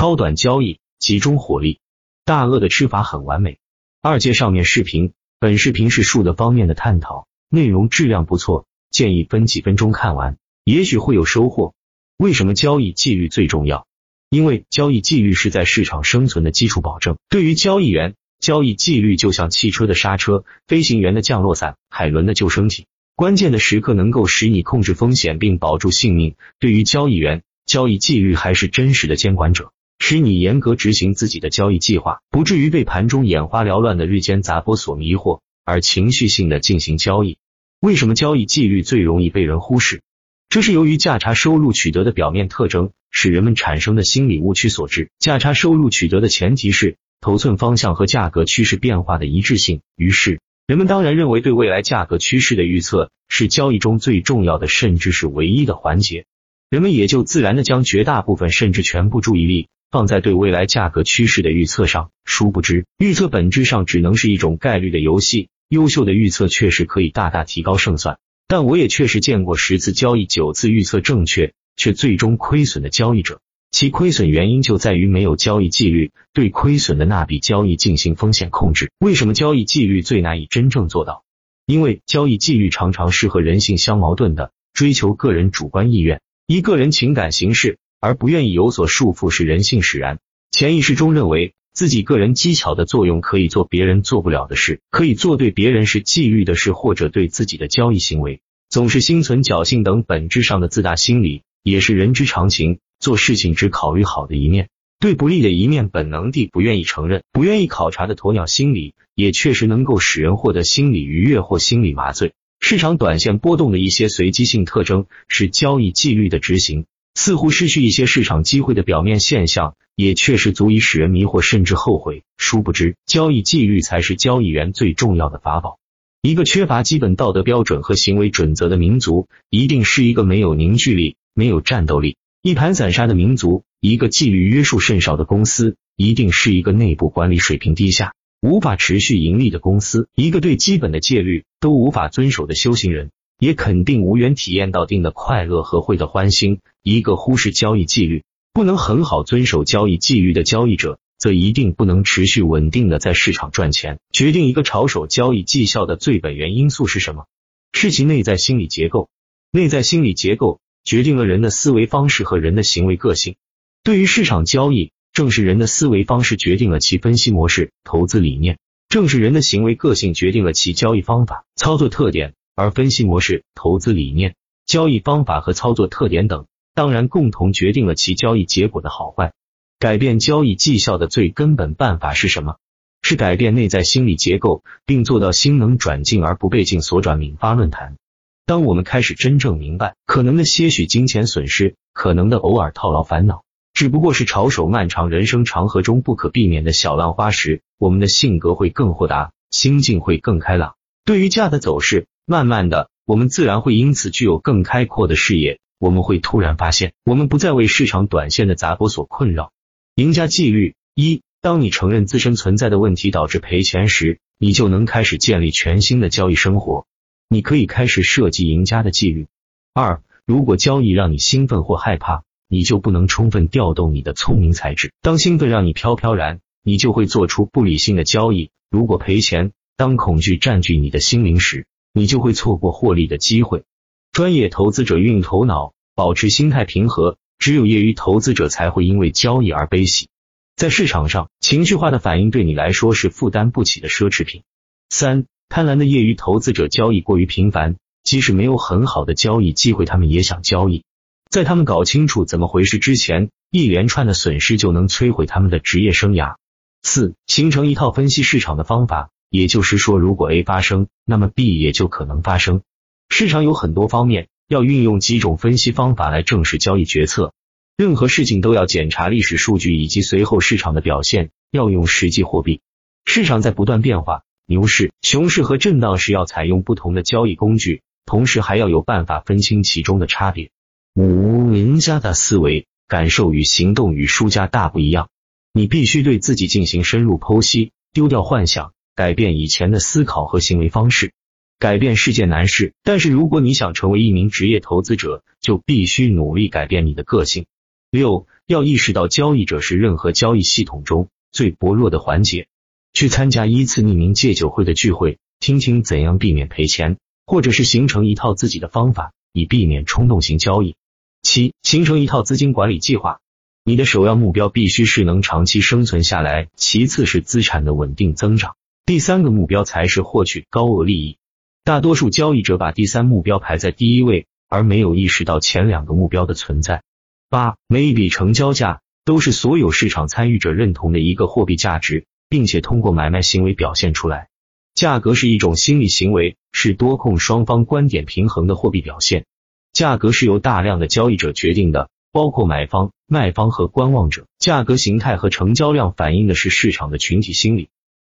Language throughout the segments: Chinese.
高短交易，集中火力。大鳄的吃法很完美。二阶上面视频，本视频是数的方面的探讨，内容质量不错，建议分几分钟看完，也许会有收获。为什么交易纪律最重要？因为交易纪律是在市场生存的基础保证。对于交易员，交易纪律就像汽车的刹车、飞行员的降落伞、海伦的救生艇，关键的时刻能够使你控制风险并保住性命。对于交易员，交易纪律还是真实的监管者，使你严格执行自己的交易计划，不至于被盘中眼花缭乱的日间杂波所迷惑，而情绪性的进行交易。为什么交易纪律最容易被人忽视？这是由于价差收入取得的表面特征使人们产生的心理误区所致。价差收入取得的前提是头寸方向和价格趋势变化的一致性，于是人们当然认为对未来价格趋势的预测是交易中最重要的，甚至是唯一的环节。人们也就自然的将绝大部分甚至全部注意力放在对未来价格趋势的预测上。殊不知，预测本质上只能是一种概率的游戏。优秀的预测确实可以大大提高胜算，但我也确实见过十次交易九次预测正确却最终亏损的交易者。其亏损原因就在于没有交易纪律，对亏损的那笔交易进行风险控制。为什么交易纪律最难以真正做到？因为交易纪律常常是和人性相矛盾的，追求个人主观意愿。依个人情感行事，而不愿意有所束缚，是人性使然。潜意识中认为自己个人技巧的作用可以做别人做不了的事，可以做对别人是纪律的事，或者对自己的交易行为总是心存侥幸等本质上的自大心理，也是人之常情。做事情只考虑好的一面，对不利的一面本能地不愿意承认、不愿意考察的鸵鸟心理，也确实能够使人获得心理愉悦或心理麻醉。市场短线波动的一些随机性特征是交易纪律的执行，似乎失去一些市场机会的表面现象，也确实足以使人迷惑甚至后悔。殊不知，交易纪律才是交易员最重要的法宝。一个缺乏基本道德标准和行为准则的民族，一定是一个没有凝聚力、没有战斗力、一盘散沙的民族。一个纪律约束甚少的公司，一定是一个内部管理水平低下。无法持续盈利的公司，一个对基本的戒律都无法遵守的修行人，也肯定无缘体验到定的快乐和会的欢心。一个忽视交易纪律、不能很好遵守交易纪律的交易者，则一定不能持续稳定的在市场赚钱。决定一个炒手交易绩效的最本源因素是什么？是其内在心理结构。内在心理结构决定了人的思维方式和人的行为个性。对于市场交易。正是人的思维方式决定了其分析模式、投资理念；正是人的行为个性决定了其交易方法、操作特点。而分析模式、投资理念、交易方法和操作特点等，当然共同决定了其交易结果的好坏。改变交易绩效的最根本办法是什么？是改变内在心理结构，并做到心能转静而不被静所转。敏发论坛。当我们开始真正明白可能的些许金钱损失，可能的偶尔套牢烦恼。只不过是炒手漫长人生长河中不可避免的小浪花时，我们的性格会更豁达，心境会更开朗。对于价的走势，慢慢的，我们自然会因此具有更开阔的视野。我们会突然发现，我们不再为市场短线的杂波所困扰。赢家纪律一：当你承认自身存在的问题导致赔钱时，你就能开始建立全新的交易生活。你可以开始设计赢家的纪律。二：如果交易让你兴奋或害怕。你就不能充分调动你的聪明才智。当兴奋让你飘飘然，你就会做出不理性的交易。如果赔钱，当恐惧占据你的心灵时，你就会错过获利的机会。专业投资者运用头脑，保持心态平和。只有业余投资者才会因为交易而悲喜。在市场上，情绪化的反应对你来说是负担不起的奢侈品。三，贪婪的业余投资者交易过于频繁，即使没有很好的交易机会，他们也想交易。在他们搞清楚怎么回事之前，一连串的损失就能摧毁他们的职业生涯。四、形成一套分析市场的方法，也就是说，如果 A 发生，那么 B 也就可能发生。市场有很多方面，要运用几种分析方法来正视交易决策。任何事情都要检查历史数据以及随后市场的表现，要用实际货币。市场在不断变化，牛市、熊市和震荡时要采用不同的交易工具，同时还要有办法分清其中的差别。五赢家的思维、感受与行动与输家大不一样。你必须对自己进行深入剖析，丢掉幻想，改变以前的思考和行为方式。改变是件难事，但是如果你想成为一名职业投资者，就必须努力改变你的个性。六要意识到交易者是任何交易系统中最薄弱的环节。去参加一次匿名戒酒会的聚会，听听怎样避免赔钱，或者是形成一套自己的方法，以避免冲动型交易。七、形成一套资金管理计划。你的首要目标必须是能长期生存下来，其次是资产的稳定增长，第三个目标才是获取高额利益。大多数交易者把第三目标排在第一位，而没有意识到前两个目标的存在。八、每一笔成交价都是所有市场参与者认同的一个货币价值，并且通过买卖行为表现出来。价格是一种心理行为，是多空双方观点平衡的货币表现。价格是由大量的交易者决定的。包括买方、卖方和观望者，价格形态和成交量反映的是市场的群体心理。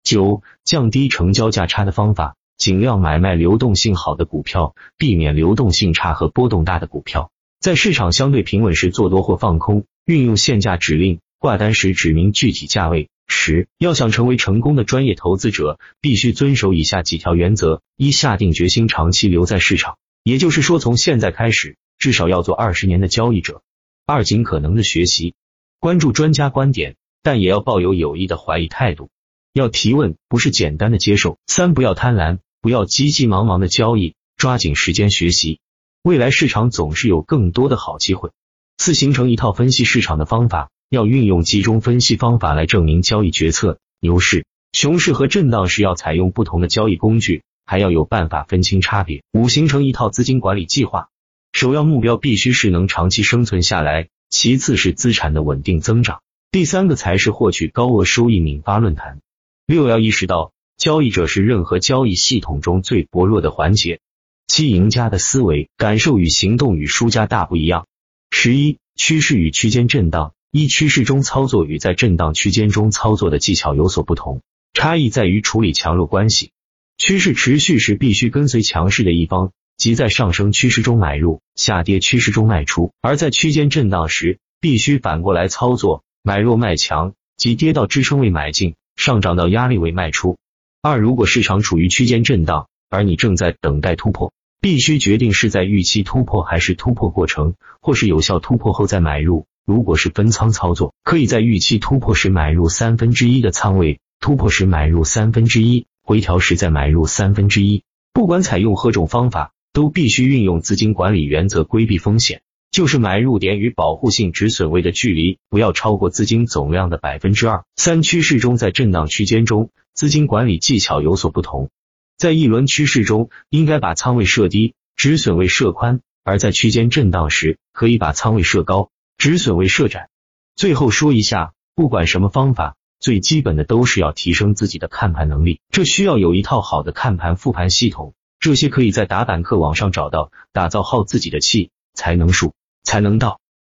九、降低成交价差的方法，尽量买卖流动性好的股票，避免流动性差和波动大的股票。在市场相对平稳时做多或放空，运用限价指令，挂单时指明具体价位。十、要想成为成功的专业投资者，必须遵守以下几条原则：一、下定决心长期留在市场，也就是说，从现在开始，至少要做二十年的交易者。二、尽可能的学习，关注专家观点，但也要抱有有益的怀疑态度，要提问，不是简单的接受。三、不要贪婪，不要急急忙忙的交易，抓紧时间学习，未来市场总是有更多的好机会。四、形成一套分析市场的方法，要运用集中分析方法来证明交易决策。牛市、熊市和震荡时要采用不同的交易工具，还要有办法分清差别。五、形成一套资金管理计划。首要目标必须是能长期生存下来，其次是资产的稳定增长，第三个才是获取高额收益。敏发论坛六要意识到，交易者是任何交易系统中最薄弱的环节。七赢家的思维、感受与行动与输家大不一样。十一趋势与区间震荡，一趋势中操作与在震荡区间中操作的技巧有所不同，差异在于处理强弱关系。趋势持续时必须跟随强势的一方。即在上升趋势中买入，下跌趋势中卖出；而在区间震荡时，必须反过来操作，买弱卖强，即跌到支撑位买进，上涨到压力位卖出。二，如果市场处于区间震荡，而你正在等待突破，必须决定是在预期突破还是突破过程，或是有效突破后再买入。如果是分仓操作，可以在预期突破时买入三分之一的仓位，突破时买入三分之一，回调时再买入三分之一。不管采用何种方法。都必须运用资金管理原则规避风险，就是买入点与保护性止损位的距离不要超过资金总量的百分之二。三趋势中，在震荡区间中，资金管理技巧有所不同。在一轮趋势中，应该把仓位设低，止损位设宽；而在区间震荡时，可以把仓位设高，止损位设窄。最后说一下，不管什么方法，最基本的都是要提升自己的看盘能力，这需要有一套好的看盘复盘系统。这些可以在打板客网上找到，打造好自己的气，才能输，才能到。